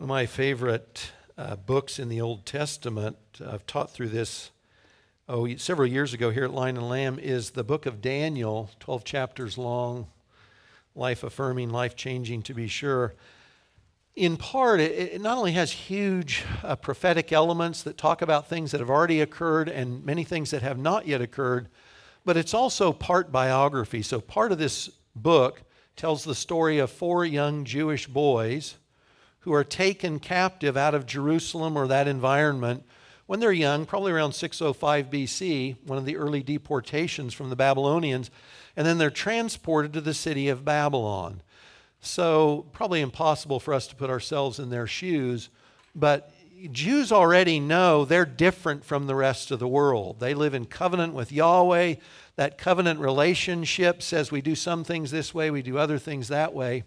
One of my favorite uh, books in the Old Testament, I've taught through this oh, several years ago here at Lion and Lamb, is the book of Daniel, 12 chapters long, life affirming, life changing to be sure. In part, it, not only has huge uh, prophetic elements that talk about things that have already occurred and many things that have not yet occurred, but it's also part biography. So, part of this book tells the story of four young Jewish boys who are taken captive out of Jerusalem or that environment when they're young, probably around 605 BC, one of the early deportations from the Babylonians, and then they're transported to the city of Babylon. So, probably impossible for us to put ourselves in their shoes, but Jews already know they're different from the rest of the world. They live in covenant with Yahweh. That covenant relationship says we do some things this way, we do other things that way.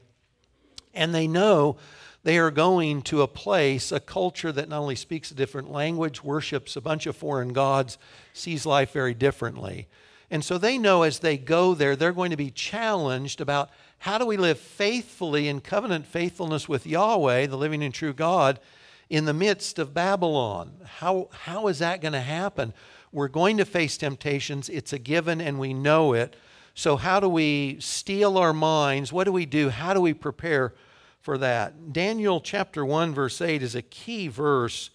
And they know they are going to a place, a culture that not only speaks a different language, worships a bunch of foreign gods, sees life very differently. And so they know as they go there, they're going to be challenged about how do we live faithfully in covenant faithfulness with Yahweh, the living and true God, in the midst of Babylon. How, how is that going to happen? We're going to face temptations. It's a given and we know it. So, how do we steel our minds? What do we do? How do we prepare for that. Daniel chapter 1, verse 8 is a key verse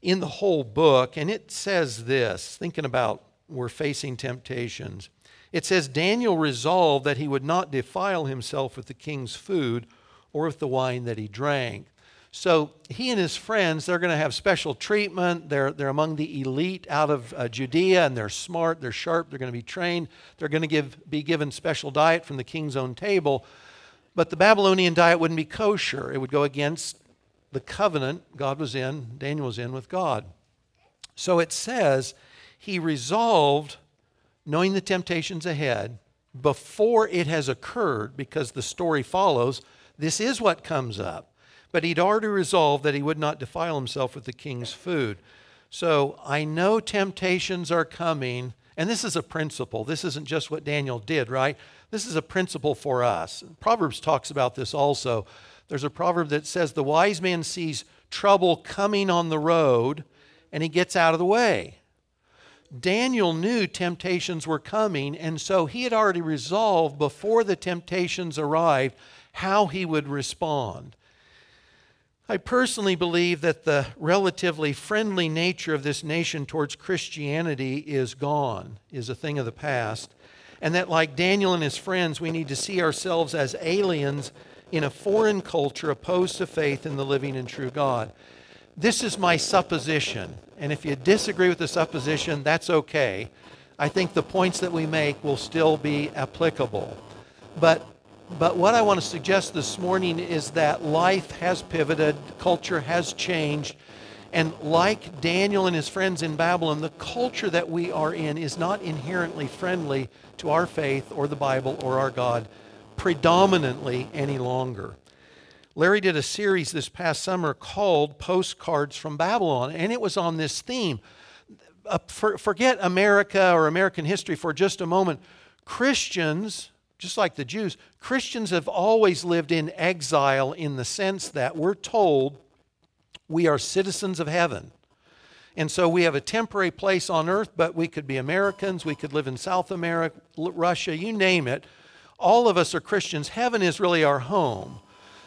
in the whole book, and it says this thinking about we're facing temptations. It says, Daniel resolved that he would not defile himself with the king's food or with the wine that he drank. So he and his friends, they're going to have special treatment. They're, they're among the elite out of uh, Judea, and they're smart, they're sharp, they're going to be trained. They're going to give, be given special diet from the king's own table. But the Babylonian diet wouldn't be kosher. It would go against the covenant God was in, Daniel was in with God. So it says he resolved, knowing the temptations ahead, before it has occurred, because the story follows, this is what comes up. But he'd already resolved that he would not defile himself with the king's food. So I know temptations are coming, and this is a principle. This isn't just what Daniel did, right? This is a principle for us. Proverbs talks about this also. There's a proverb that says, The wise man sees trouble coming on the road and he gets out of the way. Daniel knew temptations were coming, and so he had already resolved before the temptations arrived how he would respond. I personally believe that the relatively friendly nature of this nation towards Christianity is gone, is a thing of the past and that, like Daniel and his friends, we need to see ourselves as aliens in a foreign culture opposed to faith in the living and true God. This is my supposition, and if you disagree with the supposition, that's okay. I think the points that we make will still be applicable. But but what I want to suggest this morning is that life has pivoted, culture has changed, and like Daniel and his friends in Babylon, the culture that we are in is not inherently friendly to our faith or the Bible or our God predominantly any longer. Larry did a series this past summer called Postcards from Babylon, and it was on this theme. Uh, for, forget America or American history for just a moment. Christians, just like the Jews, Christians have always lived in exile in the sense that we're told we are citizens of heaven. And so we have a temporary place on earth, but we could be Americans, we could live in South America, Russia, you name it. All of us are Christians. Heaven is really our home.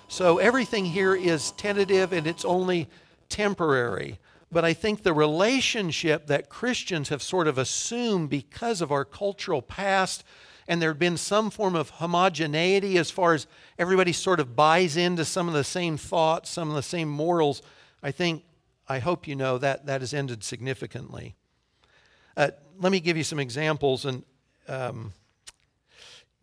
So everything here is tentative and it's only temporary. But I think the relationship that Christians have sort of assumed because of our cultural past, and there had been some form of homogeneity as far as everybody sort of buys into some of the same thoughts, some of the same morals I think, I hope you know that that has ended significantly. Uh, let me give you some examples. And um,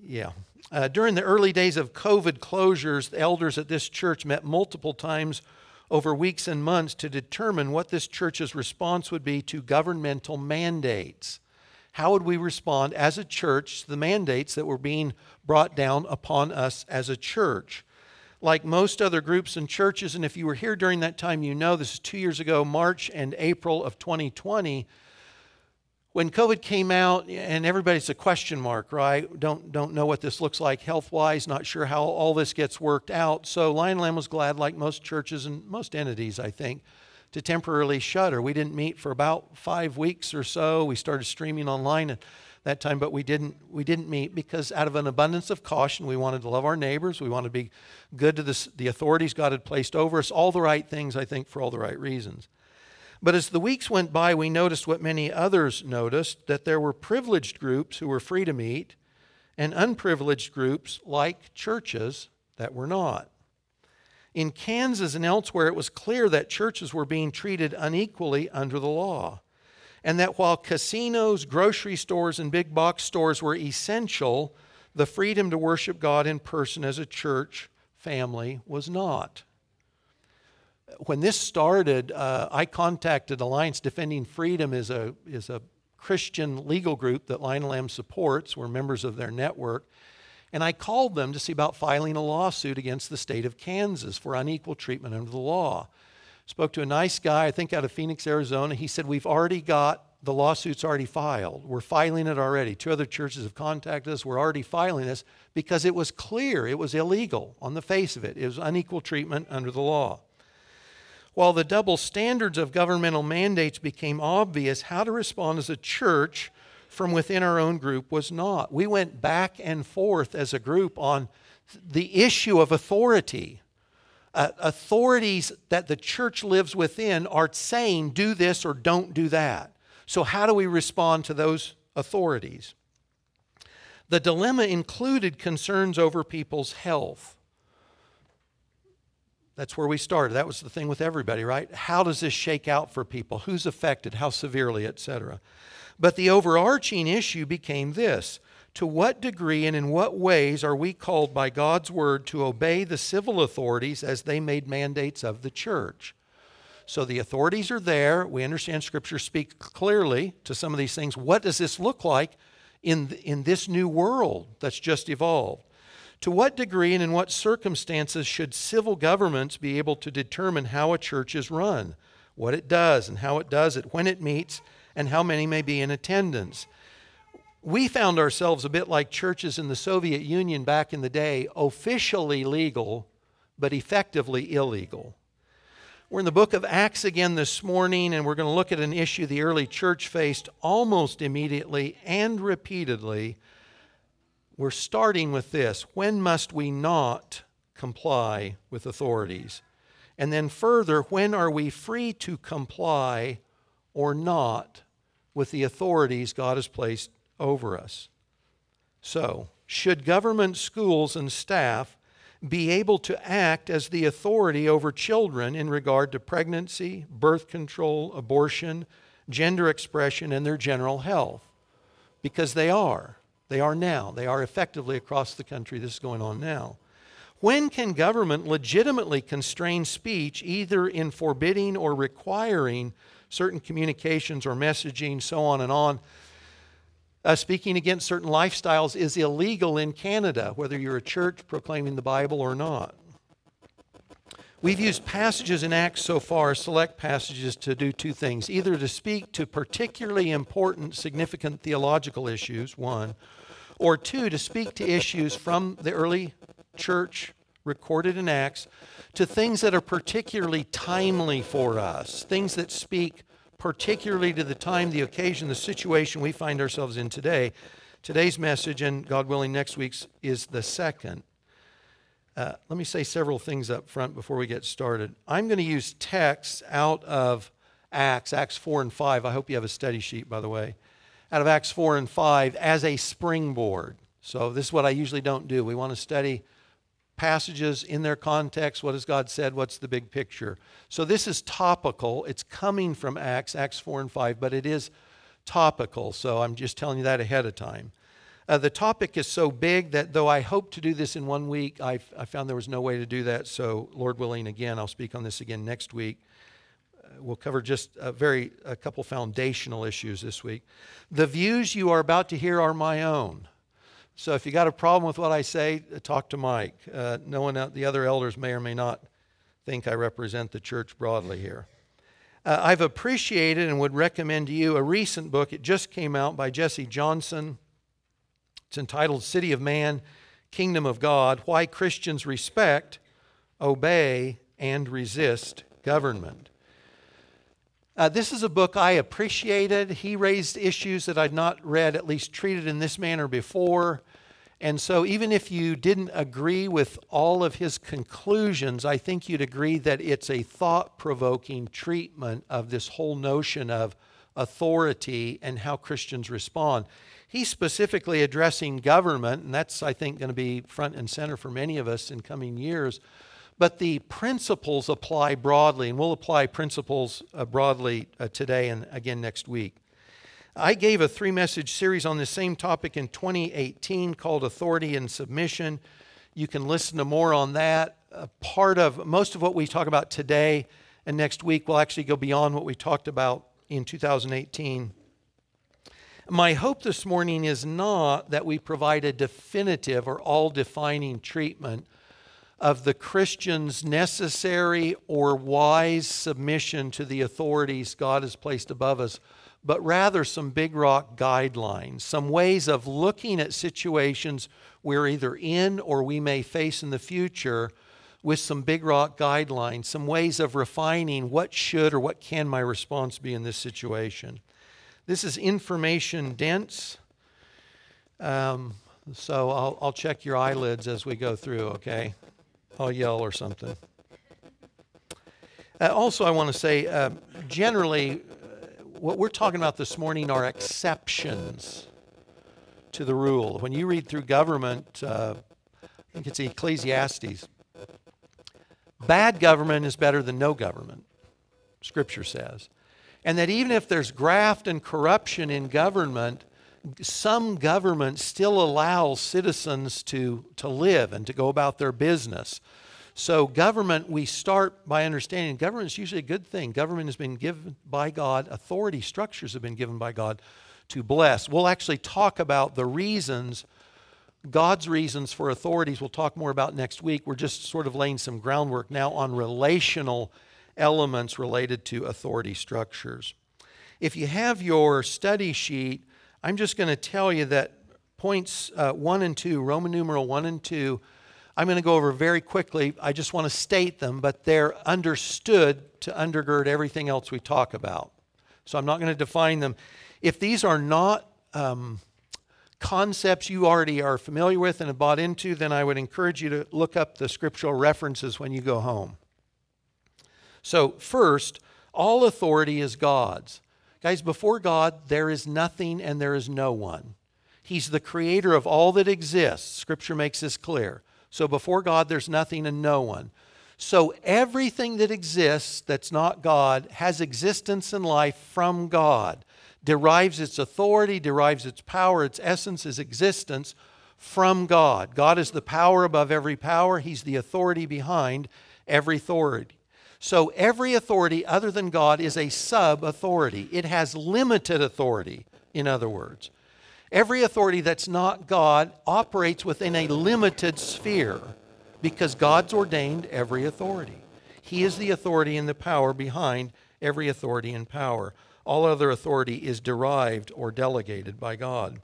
yeah, uh, during the early days of COVID closures, the elders at this church met multiple times over weeks and months to determine what this church's response would be to governmental mandates. How would we respond as a church to the mandates that were being brought down upon us as a church? Like most other groups and churches, and if you were here during that time, you know this is two years ago, March and April of 2020, when COVID came out, and everybody's a question mark, right? Don't, don't know what this looks like health wise, not sure how all this gets worked out. So Lion Lamb was glad, like most churches and most entities, I think, to temporarily shutter. We didn't meet for about five weeks or so. We started streaming online at that time, but we didn't, we didn't meet because out of an abundance of caution, we wanted to love our neighbors. We wanted to be good to this, the authorities God had placed over us, all the right things, I think, for all the right reasons. But as the weeks went by, we noticed what many others noticed that there were privileged groups who were free to meet and unprivileged groups like churches that were not. In Kansas and elsewhere, it was clear that churches were being treated unequally under the law, and that while casinos, grocery stores, and big box stores were essential, the freedom to worship God in person as a church family was not when this started, uh, I contacted Alliance Defending Freedom is a is a Christian legal group that Lion Lamb supports. We're members of their network. And I called them to see about filing a lawsuit against the state of Kansas for unequal treatment under the law. Spoke to a nice guy, I think out of Phoenix, Arizona. He said, We've already got the lawsuit's already filed. We're filing it already. Two other churches have contacted us. We're already filing this because it was clear it was illegal on the face of it. It was unequal treatment under the law. While the double standards of governmental mandates became obvious, how to respond as a church from within our own group was not. We went back and forth as a group on the issue of authority. Uh, authorities that the church lives within are saying, do this or don't do that. So, how do we respond to those authorities? The dilemma included concerns over people's health. That's where we started. That was the thing with everybody, right? How does this shake out for people? Who's affected? How severely, etc. But the overarching issue became this To what degree and in what ways are we called by God's word to obey the civil authorities as they made mandates of the church? So the authorities are there. We understand Scripture speaks clearly to some of these things. What does this look like in, in this new world that's just evolved? To what degree and in what circumstances should civil governments be able to determine how a church is run, what it does, and how it does it, when it meets, and how many may be in attendance? We found ourselves a bit like churches in the Soviet Union back in the day, officially legal, but effectively illegal. We're in the book of Acts again this morning, and we're going to look at an issue the early church faced almost immediately and repeatedly we're starting with this when must we not comply with authorities? And then further, when are we free to comply or not with the authorities God has placed over us? So, should government schools and staff be able to act as the authority over children in regard to pregnancy, birth control, abortion, gender expression, and their general health? Because they are. They are now. They are effectively across the country. This is going on now. When can government legitimately constrain speech, either in forbidding or requiring certain communications or messaging, so on and on? Uh, speaking against certain lifestyles is illegal in Canada, whether you're a church proclaiming the Bible or not. We've used passages in Acts so far, select passages, to do two things either to speak to particularly important, significant theological issues, one, or two, to speak to issues from the early church recorded in Acts to things that are particularly timely for us, things that speak particularly to the time, the occasion, the situation we find ourselves in today. Today's message, and God willing, next week's, is the second. Uh, let me say several things up front before we get started. I'm going to use texts out of Acts, Acts 4 and 5. I hope you have a study sheet, by the way out of Acts 4 and 5 as a springboard. So, this is what I usually don't do. We want to study passages in their context. What has God said? What's the big picture? So, this is topical. It's coming from Acts, Acts 4 and 5, but it is topical. So, I'm just telling you that ahead of time. Uh, the topic is so big that though I hope to do this in one week, I, I found there was no way to do that. So, Lord willing, again, I'll speak on this again next week we'll cover just a very a couple foundational issues this week. The views you are about to hear are my own. So if you got a problem with what I say, uh, talk to Mike. Uh, no one, the other elders may or may not think I represent the church broadly here. Uh, I've appreciated and would recommend to you a recent book. It just came out by Jesse Johnson. It's entitled City of Man, Kingdom of God Why Christians Respect, Obey, and Resist Government. Uh, this is a book I appreciated. He raised issues that I'd not read, at least treated in this manner before. And so, even if you didn't agree with all of his conclusions, I think you'd agree that it's a thought provoking treatment of this whole notion of authority and how Christians respond. He's specifically addressing government, and that's, I think, going to be front and center for many of us in coming years. But the principles apply broadly, and we'll apply principles uh, broadly uh, today and again next week. I gave a three message series on this same topic in 2018 called Authority and Submission. You can listen to more on that. A part of most of what we talk about today and next week will actually go beyond what we talked about in 2018. My hope this morning is not that we provide a definitive or all defining treatment of the Christian's necessary or wise submission to the authorities God has placed above us but rather some big rock guidelines, some ways of looking at situations we're either in or we may face in the future with some big rock guidelines, some ways of refining what should or what can my response be in this situation. This is information dense. Um, so I'll, I'll check your eyelids as we go through, okay? I'll yell or something. Uh, also, I want to say uh, generally, what we're talking about this morning are exceptions to the rule. When you read through government, uh, I think it's Ecclesiastes, bad government is better than no government, Scripture says. And that even if there's graft and corruption in government, some government still allows citizens to, to live and to go about their business. So, government, we start by understanding government is usually a good thing. Government has been given by God, authority structures have been given by God to bless. We'll actually talk about the reasons, God's reasons for authorities, we'll talk more about next week. We're just sort of laying some groundwork now on relational elements related to authority structures. If you have your study sheet, I'm just going to tell you that points uh, 1 and 2, Roman numeral 1 and 2, I'm going to go over very quickly. I just want to state them, but they're understood to undergird everything else we talk about. So I'm not going to define them. If these are not um, concepts you already are familiar with and have bought into, then I would encourage you to look up the scriptural references when you go home. So, first, all authority is God's. Guys, before God, there is nothing and there is no one. He's the creator of all that exists. Scripture makes this clear. So before God, there's nothing and no one. So everything that exists that's not God has existence and life from God, derives its authority, derives its power, its essence, its existence from God. God is the power above every power, He's the authority behind every authority. So every authority other than God is a sub authority, it has limited authority, in other words. Every authority that's not God operates within a limited sphere because God's ordained every authority. He is the authority and the power behind every authority and power. All other authority is derived or delegated by God.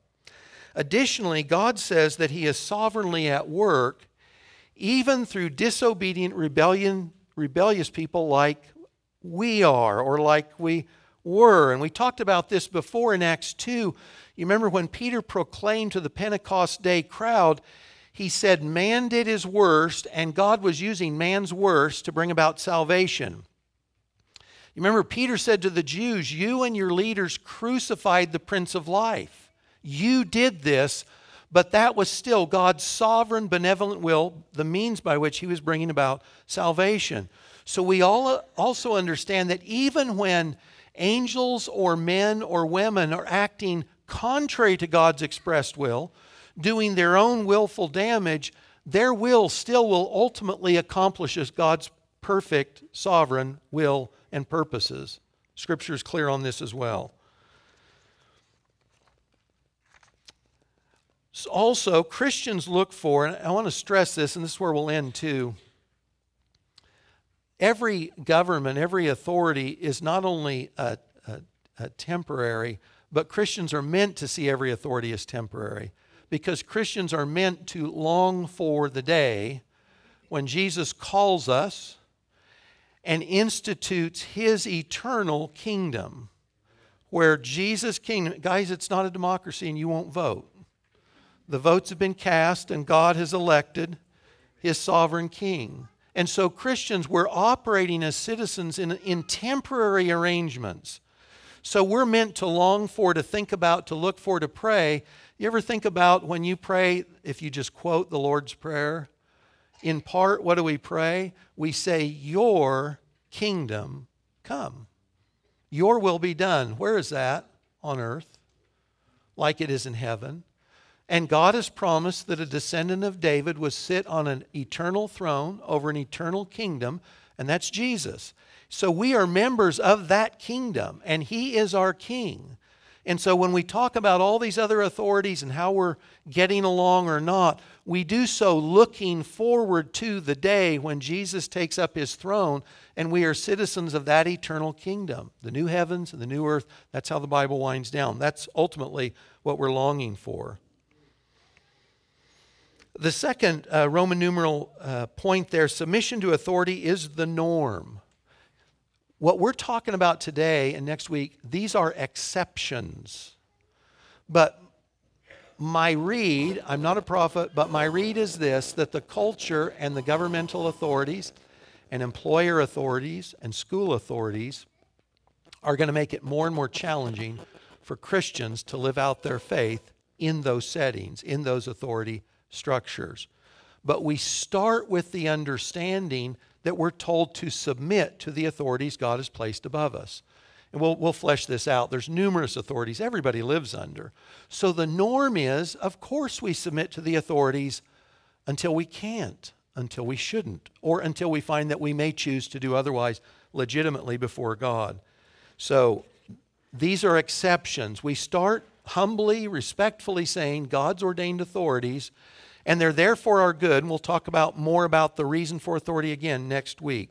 Additionally, God says that He is sovereignly at work even through disobedient, rebellion, rebellious people like we are or like we were. And we talked about this before in Acts 2 you remember when Peter proclaimed to the Pentecost Day crowd, he said, Man did his worst, and God was using man's worst to bring about salvation. You remember Peter said to the Jews, You and your leaders crucified the Prince of Life. You did this, but that was still God's sovereign, benevolent will, the means by which he was bringing about salvation. So we all also understand that even when angels or men or women are acting contrary to God's expressed will, doing their own willful damage, their will still will ultimately accomplish God's perfect, sovereign will and purposes. Scripture is clear on this as well. Also, Christians look for, and I want to stress this, and this is where we'll end too. Every government, every authority is not only a, a, a temporary, but Christians are meant to see every authority as temporary because Christians are meant to long for the day when Jesus calls us and institutes his eternal kingdom where Jesus' kingdom, guys, it's not a democracy and you won't vote. The votes have been cast and God has elected his sovereign king. And so, Christians, we're operating as citizens in, in temporary arrangements. So, we're meant to long for, to think about, to look for, to pray. You ever think about when you pray, if you just quote the Lord's Prayer? In part, what do we pray? We say, Your kingdom come. Your will be done. Where is that? On earth, like it is in heaven. And God has promised that a descendant of David would sit on an eternal throne over an eternal kingdom, and that's Jesus. So we are members of that kingdom, and He is our King. And so when we talk about all these other authorities and how we're getting along or not, we do so looking forward to the day when Jesus takes up his throne and we are citizens of that eternal kingdom, the new heavens and the new earth. That's how the Bible winds down. That's ultimately what we're longing for. The second uh, Roman numeral uh, point there submission to authority is the norm. What we're talking about today and next week, these are exceptions. But my read, I'm not a prophet, but my read is this that the culture and the governmental authorities and employer authorities and school authorities are going to make it more and more challenging for Christians to live out their faith in those settings, in those authority structures. But we start with the understanding that we're told to submit to the authorities God has placed above us. And we'll, we'll flesh this out. There's numerous authorities everybody lives under. So the norm is, of course, we submit to the authorities until we can't, until we shouldn't, or until we find that we may choose to do otherwise legitimately before God. So these are exceptions. We start humbly, respectfully saying God's ordained authorities and they're there for our good. And we'll talk about more about the reason for authority again next week.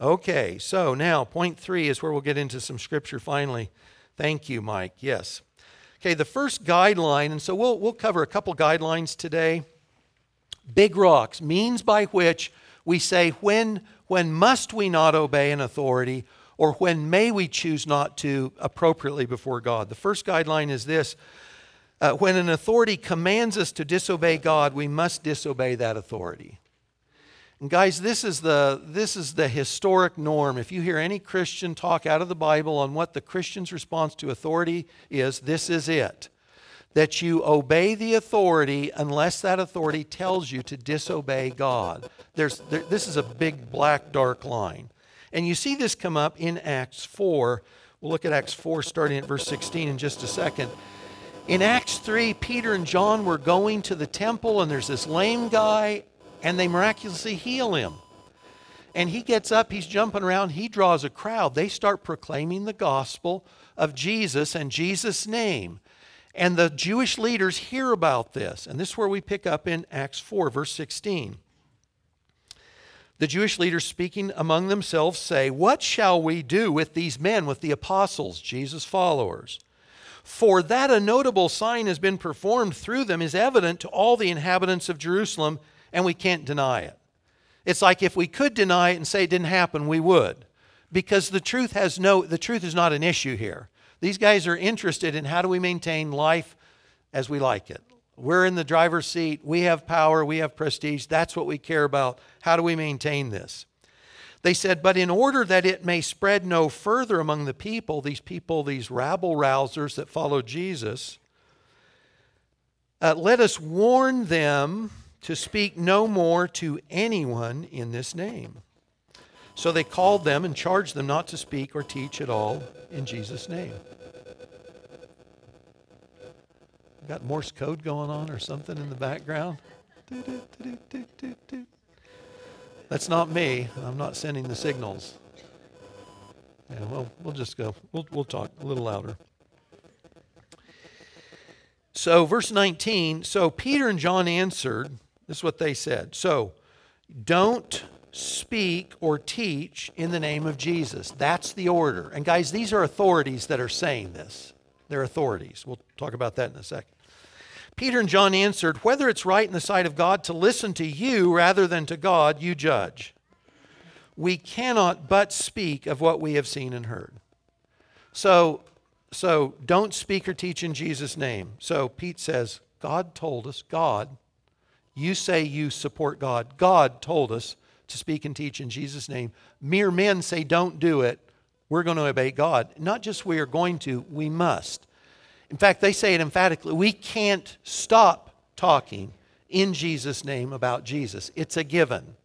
Okay, so now point three is where we'll get into some scripture finally. Thank you, Mike. Yes. Okay, the first guideline, and so we'll, we'll cover a couple guidelines today. Big rocks, means by which we say when, when must we not obey an authority or when may we choose not to appropriately before God. The first guideline is this uh, when an authority commands us to disobey God, we must disobey that authority. And guys, this is the this is the historic norm. If you hear any Christian talk out of the Bible on what the Christian's response to authority is, this is it. That you obey the authority unless that authority tells you to disobey God. There's there, this is a big black dark line. And you see this come up in Acts 4. We'll look at Acts 4 starting at verse 16 in just a second. In Acts 3, Peter and John were going to the temple, and there's this lame guy, and they miraculously heal him. And he gets up, he's jumping around, he draws a crowd. They start proclaiming the gospel of Jesus and Jesus' name. And the Jewish leaders hear about this. And this is where we pick up in Acts 4, verse 16. The Jewish leaders speaking among themselves say, What shall we do with these men, with the apostles, Jesus' followers? For that a notable sign has been performed through them is evident to all the inhabitants of Jerusalem, and we can't deny it. It's like if we could deny it and say it didn't happen, we would. Because the truth has no the truth is not an issue here. These guys are interested in how do we maintain life as we like it. We're in the driver's seat, we have power, we have prestige. That's what we care about. How do we maintain this? They said, But in order that it may spread no further among the people, these people, these rabble rousers that follow Jesus, uh, let us warn them to speak no more to anyone in this name. So they called them and charged them not to speak or teach at all in Jesus' name. Got Morse code going on or something in the background? That's not me. I'm not sending the signals. Yeah, well, we'll just go. We'll, we'll talk a little louder. So, verse 19 so Peter and John answered, this is what they said. So, don't speak or teach in the name of Jesus. That's the order. And guys, these are authorities that are saying this. They're authorities. We'll talk about that in a second. Peter and John answered, Whether it's right in the sight of God to listen to you rather than to God, you judge. We cannot but speak of what we have seen and heard. So, so don't speak or teach in Jesus' name. So Pete says, God told us, God, you say you support God. God told us to speak and teach in Jesus' name. Mere men say don't do it. We're going to obey God. Not just we are going to, we must. In fact, they say it emphatically we can't stop talking in Jesus' name about Jesus. It's a given.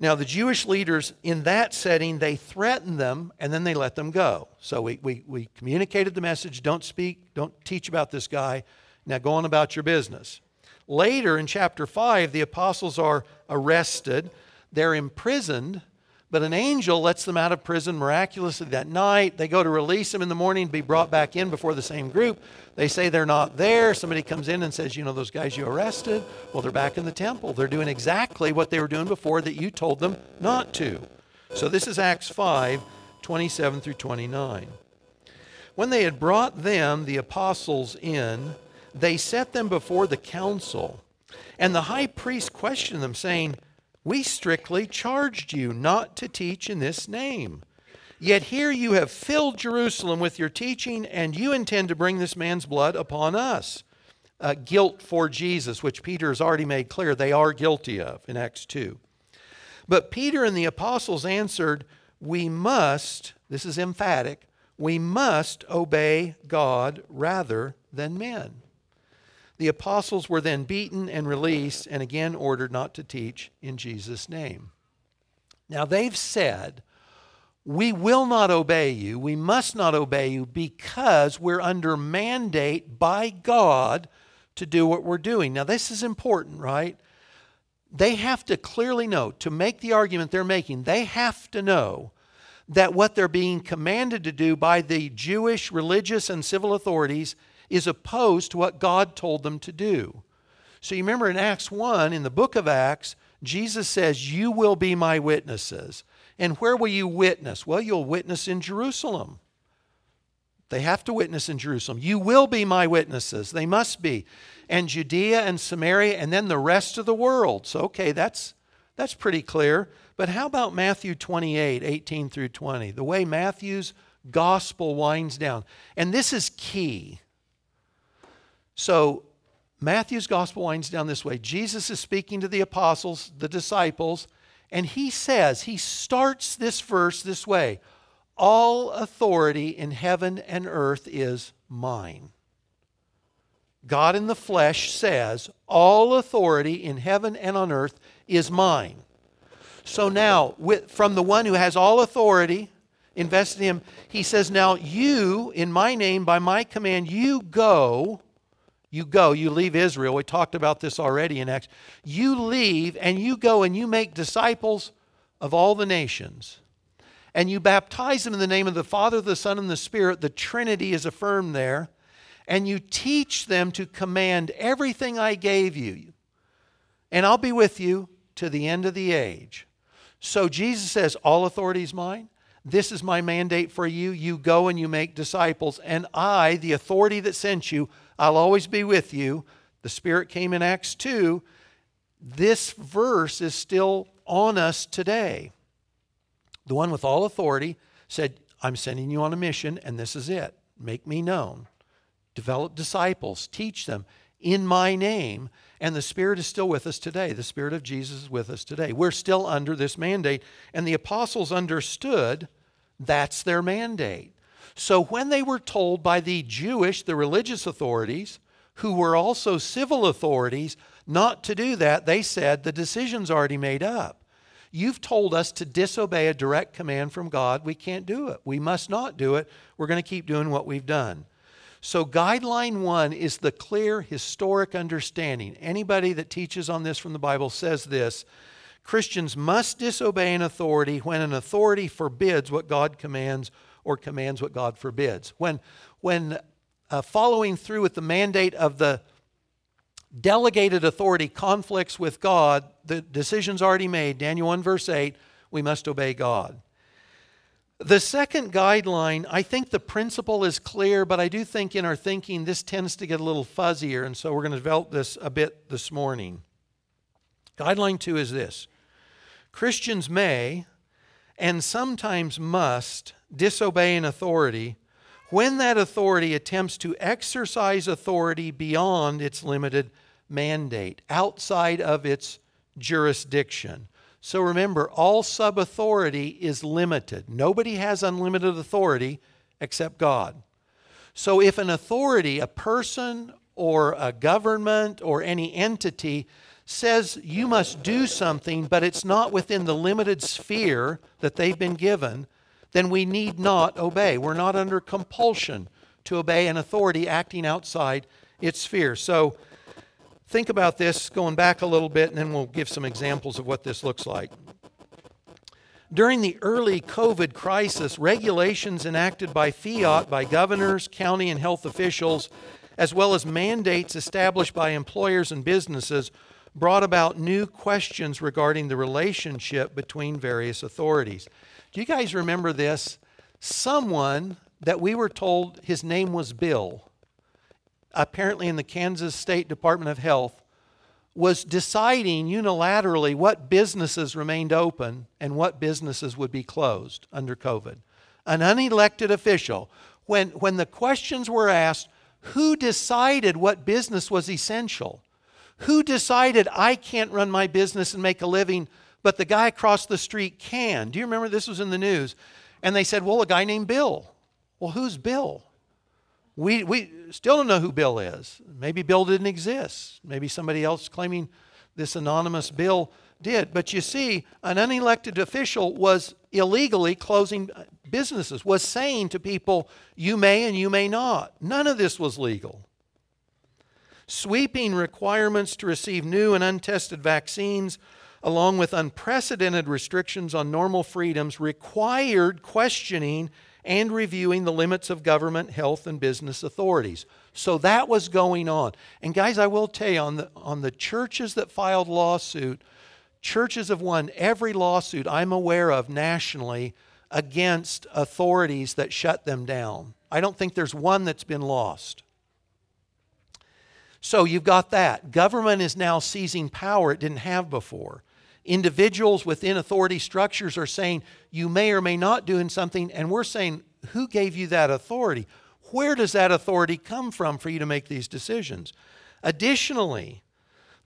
Now, the Jewish leaders in that setting, they threatened them and then they let them go. So we, we, we communicated the message don't speak, don't teach about this guy. Now go on about your business. Later in chapter 5, the apostles are arrested, they're imprisoned, but an angel lets them out of prison miraculously that night. They go to release them in the morning be brought back in before the same group. They say they're not there. Somebody comes in and says, You know, those guys you arrested? Well, they're back in the temple. They're doing exactly what they were doing before that you told them not to. So this is Acts 5 27 through 29. When they had brought them, the apostles, in, they set them before the council. And the high priest questioned them, saying, We strictly charged you not to teach in this name. Yet here you have filled Jerusalem with your teaching, and you intend to bring this man's blood upon us. Uh, guilt for Jesus, which Peter has already made clear they are guilty of in Acts 2. But Peter and the apostles answered, We must, this is emphatic, we must obey God rather than men. The apostles were then beaten and released and again ordered not to teach in Jesus' name. Now they've said, we will not obey you. We must not obey you because we're under mandate by God to do what we're doing. Now, this is important, right? They have to clearly know, to make the argument they're making, they have to know that what they're being commanded to do by the Jewish religious and civil authorities is opposed to what God told them to do. So you remember in Acts 1, in the book of Acts, Jesus says, You will be my witnesses. And where will you witness? Well, you'll witness in Jerusalem. They have to witness in Jerusalem. You will be my witnesses. They must be. And Judea and Samaria and then the rest of the world. So, okay, that's, that's pretty clear. But how about Matthew 28, 18 through 20? The way Matthew's gospel winds down. And this is key. So Matthew's gospel winds down this way Jesus is speaking to the apostles, the disciples, and he says, he starts this verse this way All authority in heaven and earth is mine. God in the flesh says, All authority in heaven and on earth is mine. So now, with, from the one who has all authority invested in him, he says, Now you, in my name, by my command, you go you go, you leave Israel. We talked about this already in Acts. You leave and you go and you make disciples of all the nations. And you baptize them in the name of the Father, the Son, and the Spirit. The Trinity is affirmed there. And you teach them to command everything I gave you. And I'll be with you to the end of the age. So Jesus says, All authority is mine. This is my mandate for you. You go and you make disciples. And I, the authority that sent you, I'll always be with you. The Spirit came in Acts 2. This verse is still on us today. The one with all authority said, I'm sending you on a mission, and this is it. Make me known. Develop disciples, teach them in my name. And the Spirit is still with us today. The Spirit of Jesus is with us today. We're still under this mandate. And the apostles understood that's their mandate. So when they were told by the Jewish, the religious authorities, who were also civil authorities, not to do that, they said, the decision's already made up. You've told us to disobey a direct command from God. We can't do it. We must not do it. We're going to keep doing what we've done. So, guideline one is the clear historic understanding. Anybody that teaches on this from the Bible says this Christians must disobey an authority when an authority forbids what God commands or commands what God forbids. When, when uh, following through with the mandate of the delegated authority conflicts with God, the decision's already made. Daniel 1, verse 8, we must obey God. The second guideline, I think the principle is clear, but I do think in our thinking this tends to get a little fuzzier, and so we're going to develop this a bit this morning. Guideline two is this Christians may and sometimes must disobey an authority when that authority attempts to exercise authority beyond its limited mandate, outside of its jurisdiction. So remember, all sub authority is limited. Nobody has unlimited authority except God. So if an authority, a person or a government or any entity, says you must do something, but it's not within the limited sphere that they've been given, then we need not obey. We're not under compulsion to obey an authority acting outside its sphere. So think about this going back a little bit, and then we'll give some examples of what this looks like. During the early COVID crisis, regulations enacted by fiat by governors, county, and health officials, as well as mandates established by employers and businesses, brought about new questions regarding the relationship between various authorities. Do you guys remember this? Someone that we were told his name was Bill, apparently in the Kansas State Department of Health, was deciding unilaterally what businesses remained open and what businesses would be closed under COVID. An unelected official. When, when the questions were asked, who decided what business was essential? Who decided I can't run my business and make a living but the guy across the street can. Do you remember this was in the news? And they said, well, a guy named Bill. Well, who's Bill? We, we still don't know who Bill is. Maybe Bill didn't exist. Maybe somebody else claiming this anonymous Bill did. But you see, an unelected official was illegally closing businesses, was saying to people, you may and you may not. None of this was legal. Sweeping requirements to receive new and untested vaccines along with unprecedented restrictions on normal freedoms, required questioning and reviewing the limits of government, health, and business authorities. So that was going on. And guys, I will tell you, on the, on the churches that filed lawsuit, churches have won every lawsuit I'm aware of nationally against authorities that shut them down. I don't think there's one that's been lost. So you've got that. Government is now seizing power it didn't have before individuals within authority structures are saying you may or may not do something, and we're saying, who gave you that authority? Where does that authority come from for you to make these decisions? Additionally,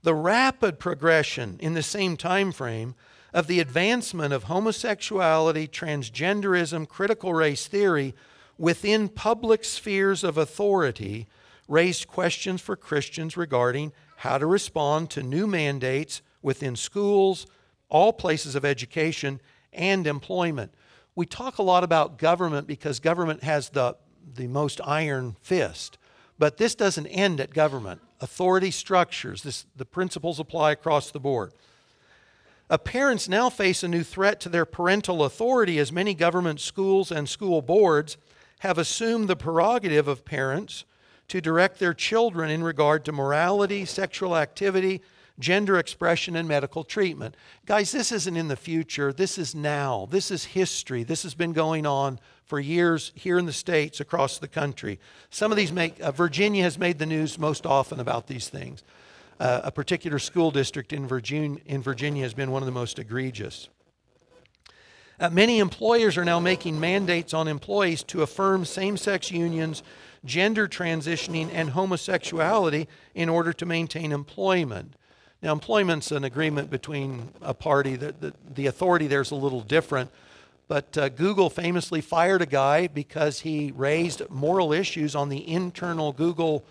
the rapid progression in the same time frame of the advancement of homosexuality, transgenderism, critical race theory within public spheres of authority raised questions for Christians regarding how to respond to new mandates within schools, all places of education, and employment. We talk a lot about government because government has the, the most iron fist. But this doesn't end at government. Authority structures, this, the principles apply across the board. Parents now face a new threat to their parental authority as many government schools and school boards have assumed the prerogative of parents to direct their children in regard to morality, sexual activity, gender expression and medical treatment. Guys, this isn't in the future. This is now. This is history. This has been going on for years here in the States, across the country. Some of these make, uh, Virginia has made the news most often about these things. Uh, a particular school district in Virginia, in Virginia has been one of the most egregious. Uh, many employers are now making mandates on employees to affirm same sex unions, gender transitioning, and homosexuality in order to maintain employment. Now, employment's an agreement between a party. that the, the authority there's a little different. But uh, Google famously fired a guy because he raised moral issues on the internal Google,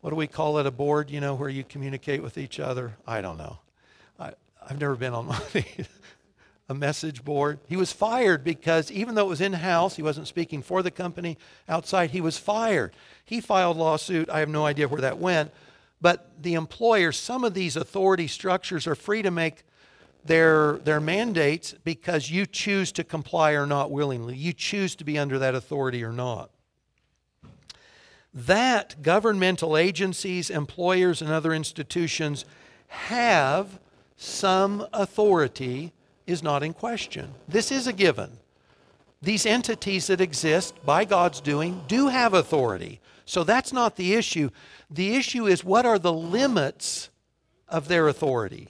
what do we call it, a board, you know, where you communicate with each other? I don't know. I, I've never been on one of these. A message board. He was fired because even though it was in house, he wasn't speaking for the company outside, he was fired. He filed lawsuit. I have no idea where that went. But the employer, some of these authority structures are free to make their, their mandates because you choose to comply or not willingly. You choose to be under that authority or not. that governmental agencies, employers, and other institutions have some authority is not in question. This is a given. These entities that exist by God's doing do have authority. So that's not the issue. The issue is what are the limits of their authority?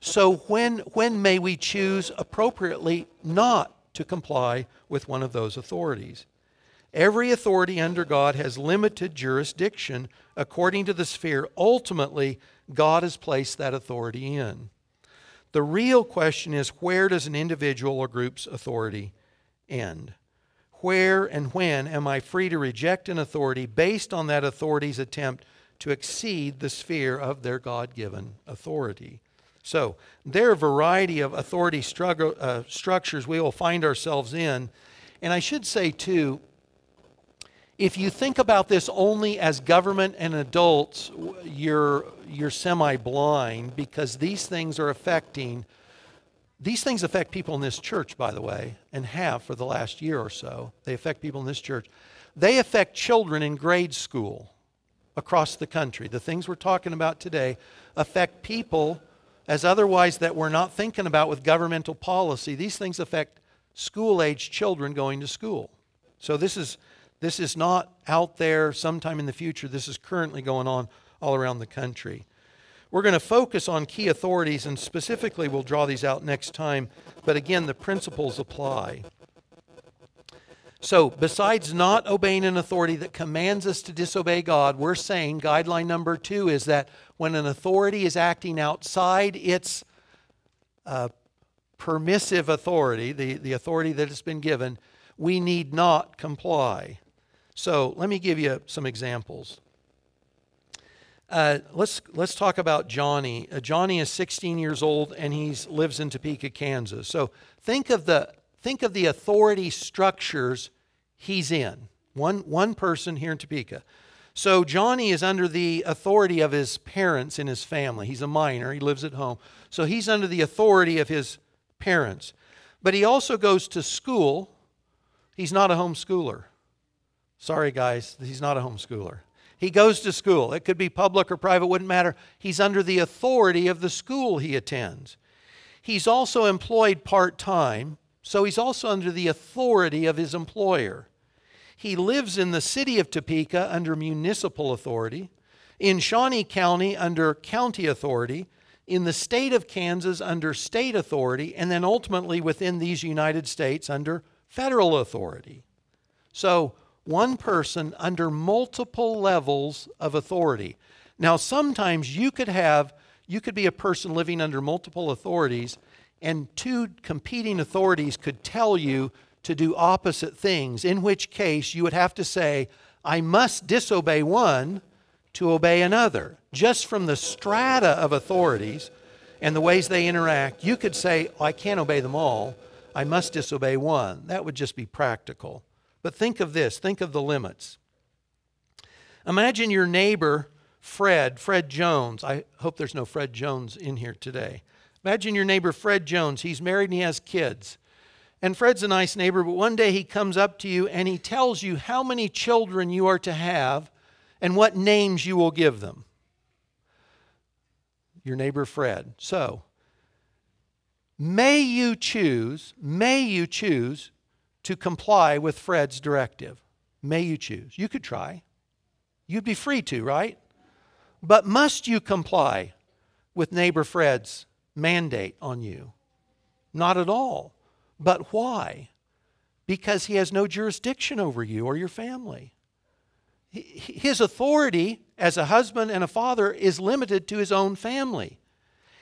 So when, when may we choose appropriately not to comply with one of those authorities? Every authority under God has limited jurisdiction according to the sphere ultimately God has placed that authority in. The real question is where does an individual or group's authority end? Where and when am I free to reject an authority based on that authority's attempt to exceed the sphere of their God given authority? So, there are a variety of authority struggle, uh, structures we will find ourselves in. And I should say, too, if you think about this only as government and adults, you're, you're semi blind because these things are affecting, these things affect people in this church, by the way, and have for the last year or so. They affect people in this church. They affect children in grade school across the country. The things we're talking about today affect people as otherwise that we're not thinking about with governmental policy. These things affect school age children going to school. So this is this is not out there sometime in the future. This is currently going on all around the country. We're going to focus on key authorities, and specifically, we'll draw these out next time. But again, the principles apply. So, besides not obeying an authority that commands us to disobey God, we're saying guideline number two is that when an authority is acting outside its uh, permissive authority, the, the authority that has been given, we need not comply. So let me give you some examples. Uh, let's let's talk about Johnny. Uh, Johnny is 16 years old and he lives in Topeka, Kansas. So think of the think of the authority structures he's in. One one person here in Topeka. So Johnny is under the authority of his parents in his family. He's a minor. He lives at home. So he's under the authority of his parents. But he also goes to school. He's not a homeschooler. Sorry, guys, he's not a homeschooler. He goes to school. It could be public or private, wouldn't matter. He's under the authority of the school he attends. He's also employed part time, so he's also under the authority of his employer. He lives in the city of Topeka under municipal authority, in Shawnee County under county authority, in the state of Kansas under state authority, and then ultimately within these United States under federal authority. So, one person under multiple levels of authority. Now, sometimes you could have, you could be a person living under multiple authorities, and two competing authorities could tell you to do opposite things, in which case you would have to say, I must disobey one to obey another. Just from the strata of authorities and the ways they interact, you could say, oh, I can't obey them all. I must disobey one. That would just be practical. But think of this think of the limits. Imagine your neighbor, Fred, Fred Jones. I hope there's no Fred Jones in here today. Imagine your neighbor, Fred Jones. He's married and he has kids. And Fred's a nice neighbor, but one day he comes up to you and he tells you how many children you are to have and what names you will give them. Your neighbor, Fred. So, may you choose, may you choose to comply with Fred's directive. May you choose. You could try. You'd be free to, right? But must you comply with neighbor Fred's mandate on you? Not at all. But why? Because he has no jurisdiction over you or your family. His authority as a husband and a father is limited to his own family.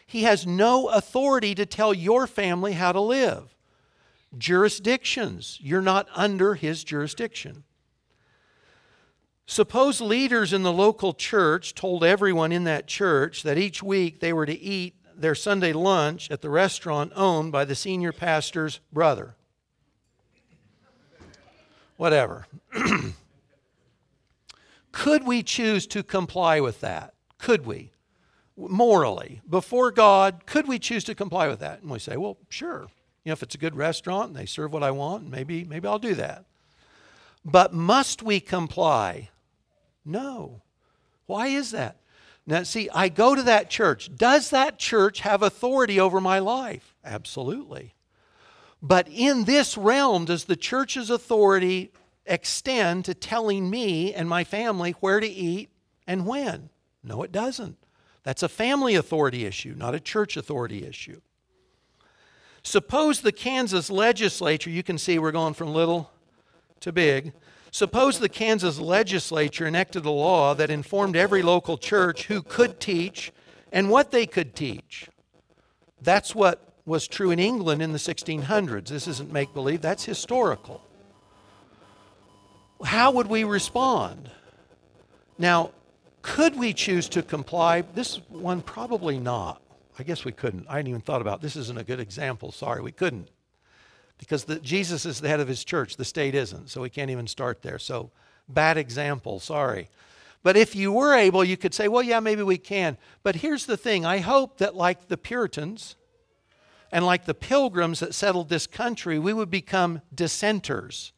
He has no authority to tell your family how to live jurisdictions. You're not under his jurisdiction. Suppose leaders in the local church told everyone in that church that each week they were to eat their Sunday lunch at the restaurant owned by the senior pastor's brother. Whatever. Could we choose to comply with that? Could we? Morally, before God, could we choose to comply with that? And we say, well, sure. You know, if it's a good restaurant and they serve what I want, maybe, maybe I'll do that. But must we comply? No. Why is that? Now, see, I go to that church. Does that church have authority over my life? Absolutely. But in this realm, does the church's authority extend to telling me and my family where to eat and when? No, it doesn't. That's a family authority issue, not a church authority issue. Suppose the Kansas legislature, you can see we're going from little to big. Suppose the Kansas legislature enacted a law that informed every local church who could teach and what they could teach. That's what was true in England in the 1600s. This isn't make believe, that's historical. How would we respond? Now, could we choose to comply? This one probably not. I guess we couldn't. I hadn't even thought about this. Isn't a good example. Sorry, we couldn't, because the, Jesus is the head of his church. The state isn't, so we can't even start there. So bad example. Sorry. But if you were able, you could say, well, yeah, maybe we can. But here's the thing I hope that, like the Puritans and like the pilgrims that settled this country, we would become dissenters.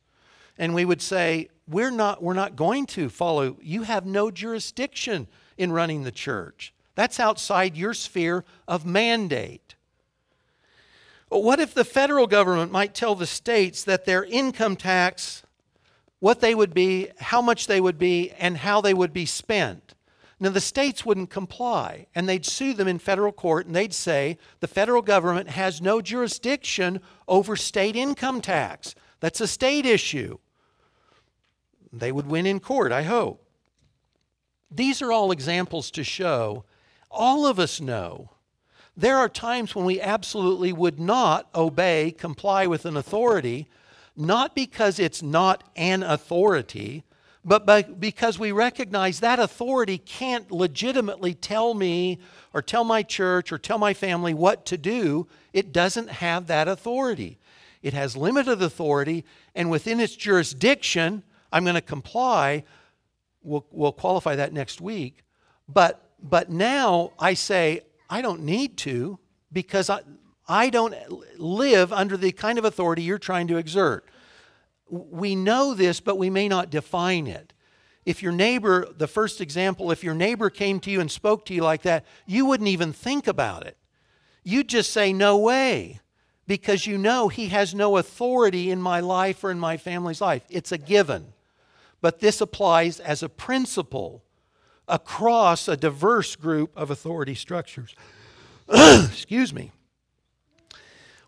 And we would say, we're not, we're not going to follow. You have no jurisdiction in running the church. That's outside your sphere of mandate. But what if the federal government might tell the states that their income tax, what they would be, how much they would be, and how they would be spent? Now, the states wouldn't comply, and they'd sue them in federal court, and they'd say the federal government has no jurisdiction over state income tax. That's a state issue. They would win in court, I hope. These are all examples to show all of us know there are times when we absolutely would not obey, comply with an authority, not because it's not an authority, but because we recognize that authority can't legitimately tell me or tell my church or tell my family what to do. It doesn't have that authority. It has limited authority, and within its jurisdiction, I'm going to comply. We'll, we'll qualify that next week. But but now I say, I don't need to because I, I don't live under the kind of authority you're trying to exert. We know this, but we may not define it. If your neighbor, the first example, if your neighbor came to you and spoke to you like that, you wouldn't even think about it. You'd just say, No way, because you know he has no authority in my life or in my family's life. It's a given. But this applies as a principle across a diverse group of authority structures. Excuse me.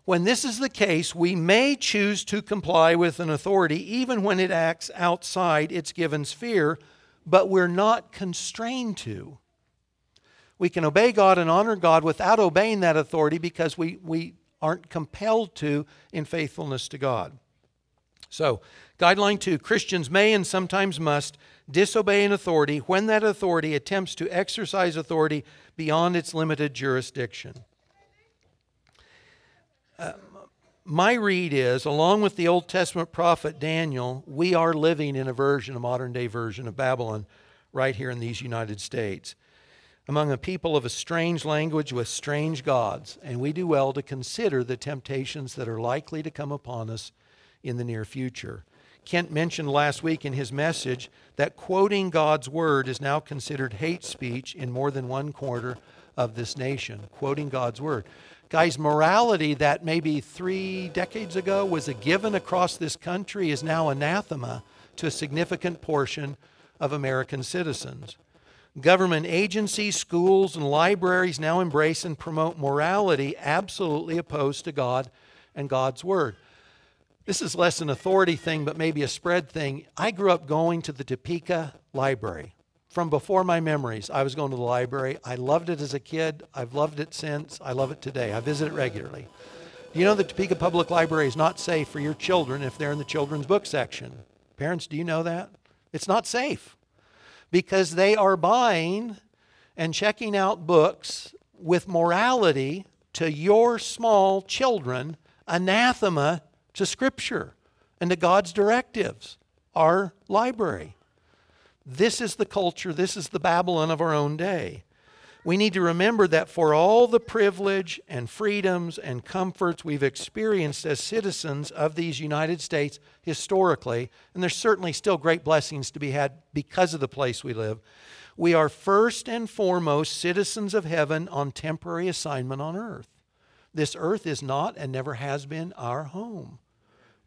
When this is the case, we may choose to comply with an authority even when it acts outside its given sphere, but we're not constrained to. We can obey God and honor God without obeying that authority because we, we aren't compelled to in faithfulness to God. So, guideline two Christians may and sometimes must disobey an authority when that authority attempts to exercise authority beyond its limited jurisdiction. Uh, my read is, along with the Old Testament prophet Daniel, we are living in a version, a modern day version of Babylon, right here in these United States, among a people of a strange language with strange gods, and we do well to consider the temptations that are likely to come upon us in the near future. Kent mentioned last week in his message that quoting God's word is now considered hate speech in more than one quarter of this nation. Quoting God's word. Guys, morality that maybe three decades ago was a given across this country is now anathema to a significant portion of American citizens. Government agencies, schools, and libraries now embrace and promote morality absolutely opposed to God and God's Word. This is less an authority thing, but maybe a spread thing. I grew up going to the Topeka Library. From before my memories, I was going to the library. I loved it as a kid. I've loved it since. I love it today. I visit it regularly. Do you know the Topeka Public Library is not safe for your children if they're in the children's book section? Parents, do you know that? It's not safe because they are buying and checking out books with morality to your small children, anathema to Scripture and to God's directives, our library. This is the culture, this is the Babylon of our own day. We need to remember that for all the privilege and freedoms and comforts we've experienced as citizens of these United States historically, and there's certainly still great blessings to be had because of the place we live, we are first and foremost citizens of heaven on temporary assignment on earth. This earth is not and never has been our home.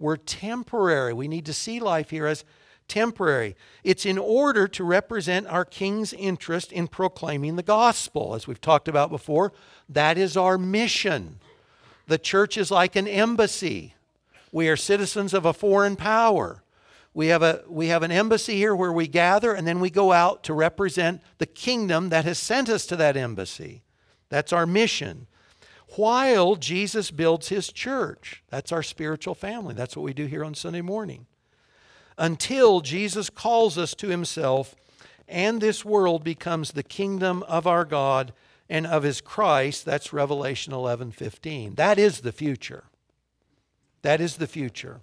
We're temporary. We need to see life here as temporary. It's in order to represent our King's interest in proclaiming the gospel. As we've talked about before, that is our mission. The church is like an embassy. We are citizens of a foreign power. We have, a, we have an embassy here where we gather, and then we go out to represent the kingdom that has sent us to that embassy. That's our mission. While Jesus builds his church, that's our spiritual family. That's what we do here on Sunday morning until Jesus calls us to himself and this world becomes the kingdom of our God and of his Christ. That's Revelation 11 15. That is the future. That is the future.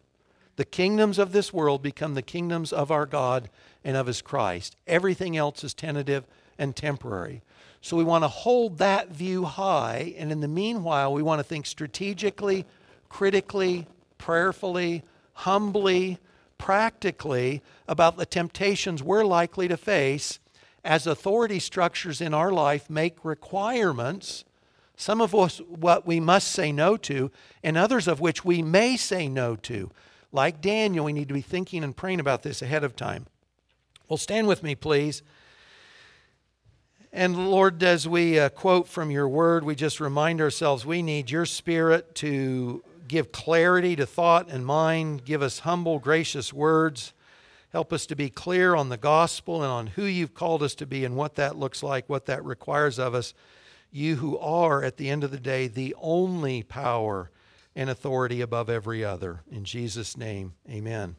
The kingdoms of this world become the kingdoms of our God and of his Christ. Everything else is tentative and temporary. So we want to hold that view high, and in the meanwhile, we want to think strategically, critically, prayerfully, humbly, practically about the temptations we're likely to face as authority structures in our life make requirements, some of us what we must say no to, and others of which we may say no to. Like Daniel, we need to be thinking and praying about this ahead of time. Well, stand with me, please. And Lord, as we uh, quote from your word, we just remind ourselves we need your spirit to give clarity to thought and mind. Give us humble, gracious words. Help us to be clear on the gospel and on who you've called us to be and what that looks like, what that requires of us. You who are, at the end of the day, the only power and authority above every other. In Jesus' name, amen.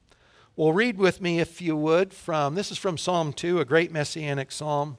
Well, read with me, if you would, from this is from Psalm 2, a great messianic psalm.